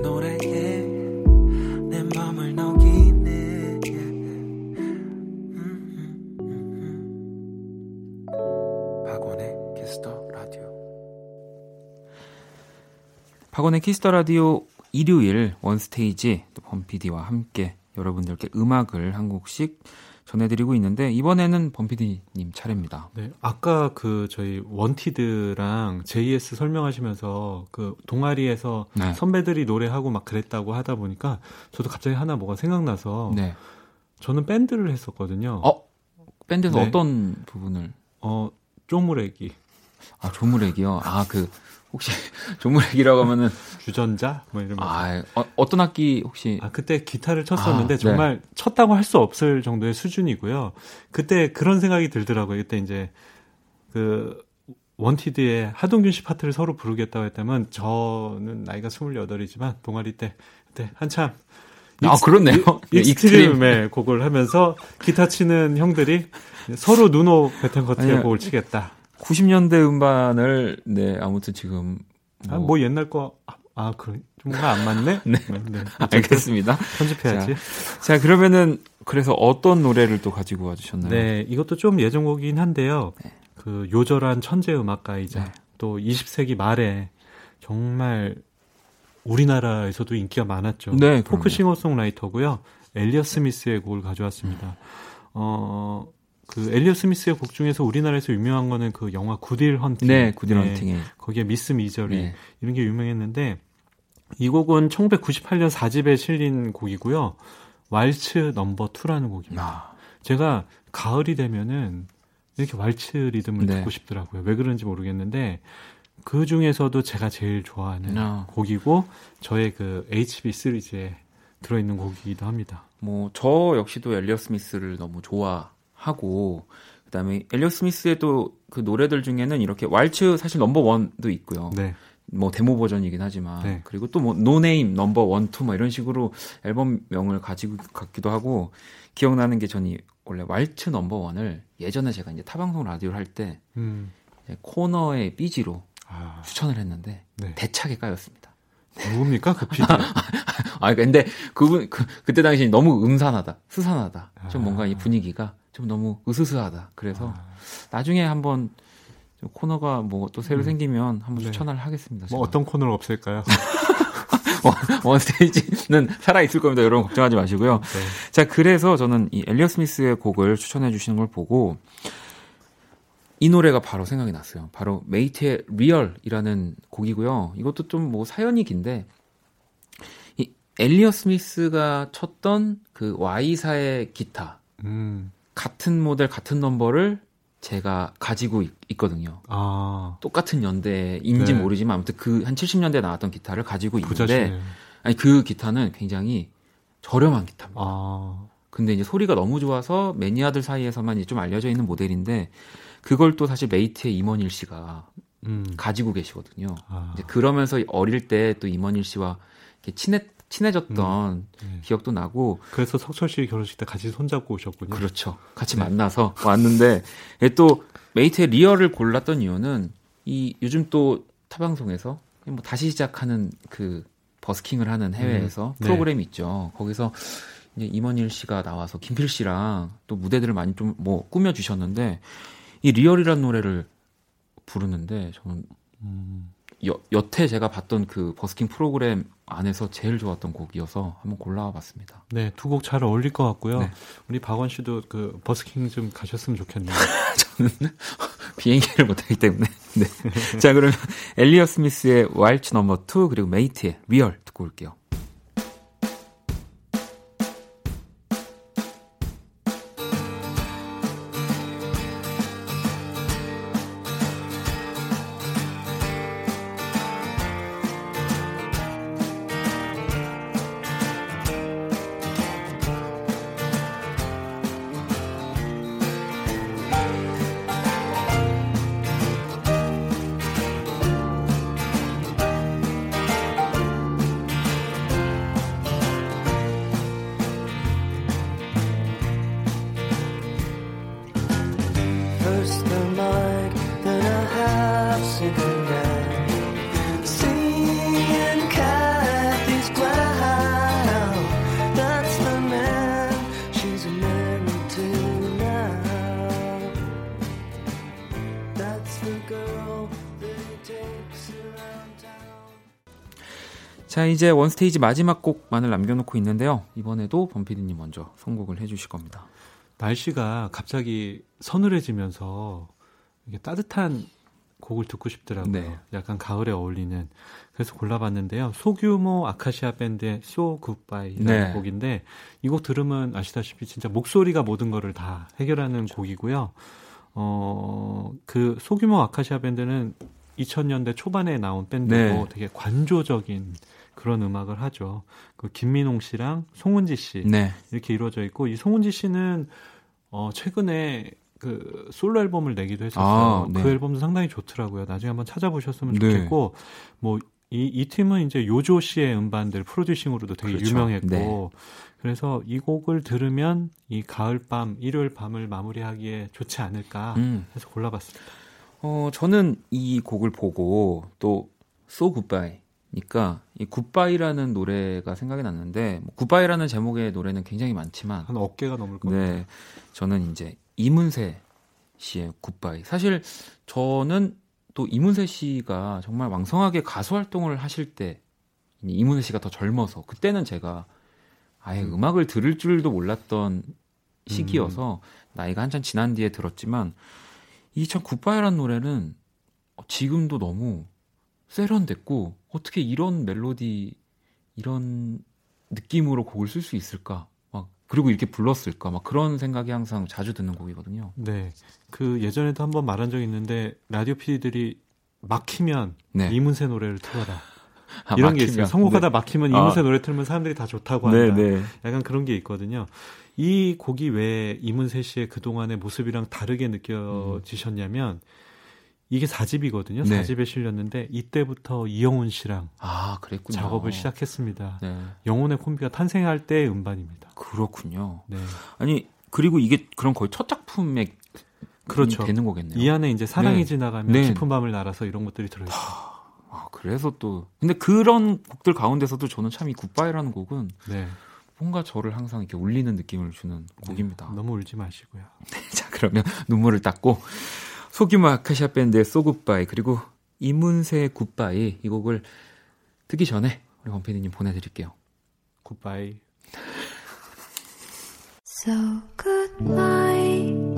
S1: 박원의 키스 더 라디오 일요일 원스테이지 또 범피디와 함께 여러분들께 음악을 한 곡씩 전해드리고 있는데 이번에는 범피디님 차례입니다.
S4: 네, 아까 그 저희 원티드랑 JS 설명하시면서 그 동아리에서 네. 선배들이 노래하고 막 그랬다고 하다 보니까 저도 갑자기 하나 뭐가 생각나서 네. 저는 밴드를 했었거든요.
S1: 어? 밴드에서 네. 어떤 부분을?
S4: 어, 쪼무래기.
S1: 아, 조무래기요? 아, 그 혹시 (laughs) 조물액이라고 하면은
S4: 주전자 뭐 이런
S1: 아 어떤 악기 혹시
S4: 아 그때 기타를 쳤었는데 아, 네. 정말 네. 쳤다고 할 수 없을 정도의 수준이고요. 그때 그런 생각이 들더라고요. 그때 이제 그 원티드의 하동균 씨 파트를 서로 부르겠다고 했다면 저는 나이가 28이지만 동아리 때 그때 한참
S1: 아 그렇네요.
S4: 익스트림의 곡을 하면서 기타 치는 형들이 서로 누노 베텐커트의 곡을 치겠다.
S1: 90년대 음반을 네 아무튼 지금
S4: 뭐, 아, 뭐 옛날 거 아, 그래. 좀 뭔가 안 맞네? (laughs)
S1: 네. 네. 네. (laughs) 알겠습니다.
S4: 편집해야지.
S1: 자, 자, 그러면은, 그래서 어떤 노래를 또 가지고 와주셨나요?
S4: 네, 이것도 좀 예전곡이긴 한데요. 네. 그 요절한 천재 음악가이자 네. 또 20세기 말에 정말 우리나라에서도 인기가 많았죠. 네, 포크 싱어송라이터고요. 엘리어 스미스의 곡을 가져왔습니다. 어, 그 엘리어 스미스의 곡 중에서 우리나라에서 유명한 거는 그 영화 구딜 헌팅.
S1: 네, 구딜 헌팅에.
S4: 네, 거기에 미스 미저리 네. 이런 게 유명했는데 이 곡은 1998년 4집에 실린 곡이고요. 왈츠 넘버 2라는 곡입니다. 아. 제가 가을이 되면은 이렇게 왈츠 리듬을 네. 듣고 싶더라고요. 왜 그런지 모르겠는데 그 중에서도 제가 제일 좋아하는 아. 곡이고 저의 그 HB 시리즈에 들어있는 곡이기도 합니다.
S1: 뭐 저 역시도 엘리엇 스미스를 너무 좋아 하고 그다음에 엘리엇 스미스의 또 그 노래들 중에는 이렇게 왈츠 사실 Number One도 있고요. 네. 뭐 데모 버전이긴 하지만 네. 그리고 또 뭐 No Name Number One, Two 뭐 이런 식으로 앨범명을 가지고 갔기도 하고 기억나는 게 전이 원래 왈츠 Number One을 예전에 제가 이제 타방송 라디오를 할때 음. 코너의 삐지로 아. 추천을 했는데 네. 대차게 까였습니다.
S4: 누굽니까 그 PD? (laughs)
S1: 아 근데 그분 그, 그때 당시 너무 음산하다, 스산하다, 좀 뭔가 이 아. 분위기가 좀 너무 으스스하다. 그래서 아. 나중에 한번 코너가 뭐 또 새로 음. 생기면 한번 네. 추천을 하겠습니다.
S4: 뭐 어떤 코너를 없앨까요? (laughs)
S1: 원스테이지는 살아있을 겁니다. 여러분 걱정하지 마시고요. 네. 자, 그래서 저는 이 엘리어 스미스의 곡을 추천해 주시는 걸 보고 이 노래가 바로 생각이 났어요. 바로 메이트의 Real이라는 곡이고요. 이것도 좀 뭐 사연이 긴데 이 엘리엇 스미스가 쳤던 그 Y사의 기타 음. 같은 모델 같은 넘버를 제가 가지고 있, 거든요 아. 똑같은 연대인지 네. 모르지만 아무튼 그 한 70년대에 나왔던 기타를 가지고 있는데 아니 그 기타는 굉장히 저렴한 기타입니다. 아. 근데 이제 소리가 너무 좋아서 매니아들 사이에서만 좀 알려져 있는 모델인데 그걸 또 사실 메이트의 임헌일 씨가 음. 가지고 계시거든요. 아. 이제 그러면서 어릴 때 또 임헌일 씨와 이렇게 친했 친해졌던 음, 네. 기억도 나고
S4: 그래서 석철 씨 결혼식 때 같이 손잡고 오셨군요.
S1: 그렇죠. 같이 네. 만나서 왔는데 또 메이트의 Real을 골랐던 이유는 이 요즘 또 타방송에서 뭐 다시 시작하는 그 버스킹을 하는 해외에서 음, 네. 프로그램이 있죠. 거기서 이제 임헌일 씨가 나와서 김필 씨랑 또 무대들을 많이 좀 뭐 꾸며 주셨는데 이 Real이라는 노래를 부르는데 저는 음, 여, 여태 제가 봤던 그 버스킹 프로그램 안에서 제일 좋았던 곡이어서 한번 골라와 봤습니다.
S4: 네, 두 곡 잘 어울릴 것 같고요. 네. 우리 박원 씨도 그 버스킹 좀 가셨으면 좋겠네요. (laughs)
S1: 저는 (laughs) 비행기를 못 타기 때문에. 네. 자, 그러면 엘리엇 스미스의 왈츠 Number 2 그리고 메이트의 Real 듣고 올게요. 이제 원스테이지 마지막 곡만을 남겨놓고 있는데요. 이번에도 범피디님 먼저 선곡을 해주실 겁니다.
S4: 날씨가 갑자기 서늘해지면서 이게 따뜻한 곡을 듣고 싶더라고요. 네. 약간 가을에 어울리는. 그래서 골라봤는데요. 소규모 아카시아 밴드의 So Goodbye라는 네. 곡인데 이 곡 들으면 아시다시피 진짜 목소리가 모든 거를 다 해결하는 그렇죠. 곡이고요. 어, 그 소규모 아카시아 밴드는 2000년대 초반에 나온 밴드고 네. 되게 관조적인 그런 음악을 하죠. 그 김민홍 씨랑 송은지 씨 네. 이렇게 이루어져 있고 이 송은지 씨는 어 최근에 그 솔로 앨범을 내기도 했었어요. 아, 네. 그 앨범도 상당히 좋더라고요. 나중에 한번 찾아보셨으면 네. 좋겠고 뭐 이, 이 팀은 이제 요조 씨의 음반들 프로듀싱으로도 되게 그렇죠. 유명했고 네. 그래서 이 곡을 들으면 이 가을 밤 일요일 밤을 마무리하기에 좋지 않을까 음. 해서 골라봤습니다.
S1: 어 저는 이 곡을 보고 또 So Goodbye 니까 이 굿바이라는 노래가 생각이 났는데 뭐 굿바이라는 제목의 노래는 굉장히 많지만
S4: 한 억 개가 넘을 겁니다. 네,
S1: 저는 이제 이문세 씨의 굿바이. 사실 저는 또 이문세 씨가 정말 왕성하게 가수 활동을 하실 때 이문세 씨가 더 젊어서 그때는 제가 아예 음. 악을 들을 줄도 몰랐던 시기여서 음. 나이가 한참 지난 뒤에 들었지만 이 참 굿바이라는 노래는 지금도 너무 세련됐고 어떻게 이런 멜로디 이런 느낌으로 곡을 쓸 수 있을까? 막 그리고 이렇게 불렀을까? 막 그런 생각이 항상 자주 드는 곡이거든요.
S4: 네. 그 예전에도 한번 말한 적이 있는데 라디오 PD들이 막히면 네. 이문세 노래를 틀어라. (laughs) 아, 이런 막히면. 게 있어요. 선곡하다 네. 막히면 이문세 아. 노래 틀면 사람들이 다 좋다고 네, 한다. 네, 약간 그런 게 있거든요. 이 곡이 왜 이문세 씨의 그동안의 모습이랑 다르게 느껴지셨냐면 음. 이게 4집이거든요. 네. 4집에 실렸는데 이때부터 이영훈 씨랑 아, 그랬군요. 작업을 시작했습니다. 네. 영혼의 콤비가 탄생할 때의 음반입니다.
S1: 그렇군요. 네. 아니 그리고 이게 그런 거의 첫 작품에 그렇죠. 되는 거겠네요.
S4: 이 안에 이제 사랑이 네. 지나가면 네. 깊은 밤을 날아서 이런 것들이 들어 있어요.
S1: 아, 그래서 또 근데 그런 곡들 가운데서도 저는 참 이 굿바이라는 곡은 네. 뭔가 저를 항상 이렇게 울리는 느낌을 주는 네. 곡입니다.
S4: 너무 울지 마시고요. (laughs)
S1: 자 그러면 눈물을 닦고 소규모 아카시아 밴드의 소굿바이 그리고 이문세의 굿바이 이 곡을 듣기 전에 우리 원피디님 보내드릴게요.
S4: 굿바이.
S3: So goodbye.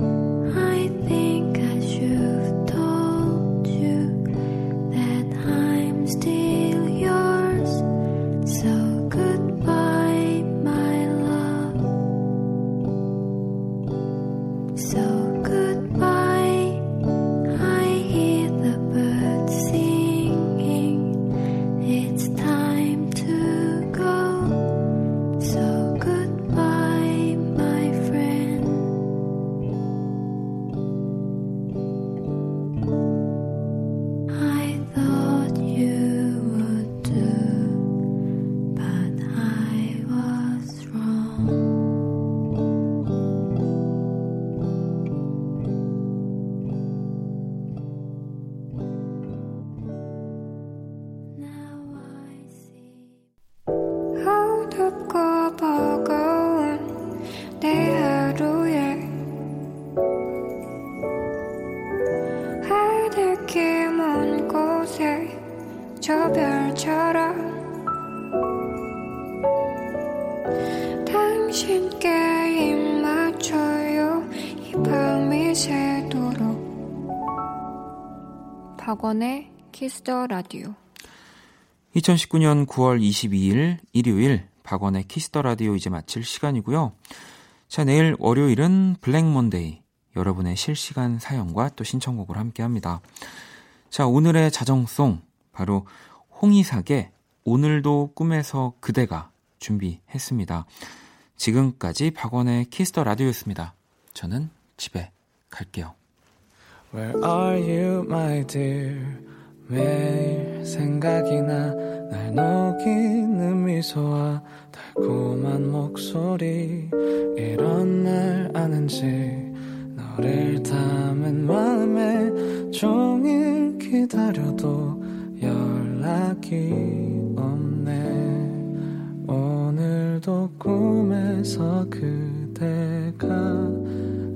S5: 박원의 키스더 라디오
S1: 2019년 9월 22일 일요일 박원의 키스더 라디오 이제 마칠 시간이고요. 자, 내일 월요일은 블랙 먼데이. 여러분의 실시간 사연과 또 신청곡을 함께 합니다. 자, 오늘의 자정송 바로 홍이삭의 오늘도 꿈에서 그대가 준비했습니다. 지금까지 박원의 키스더 라디오였습니다. 저는 집에 갈게요. Where are you, my dear? 매일 생각이 나, 날 녹이는 미소와 달콤한 목소리. 이런 날 아는지, 너를 담은 마음에 종일 기다려도 연락이 없네. 오늘도 꿈에서 그대가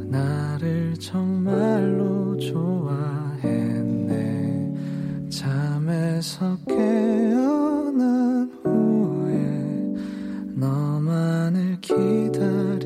S1: 나를 정말로 좋아했네 잠에서 깨어난 후에 너만을 기다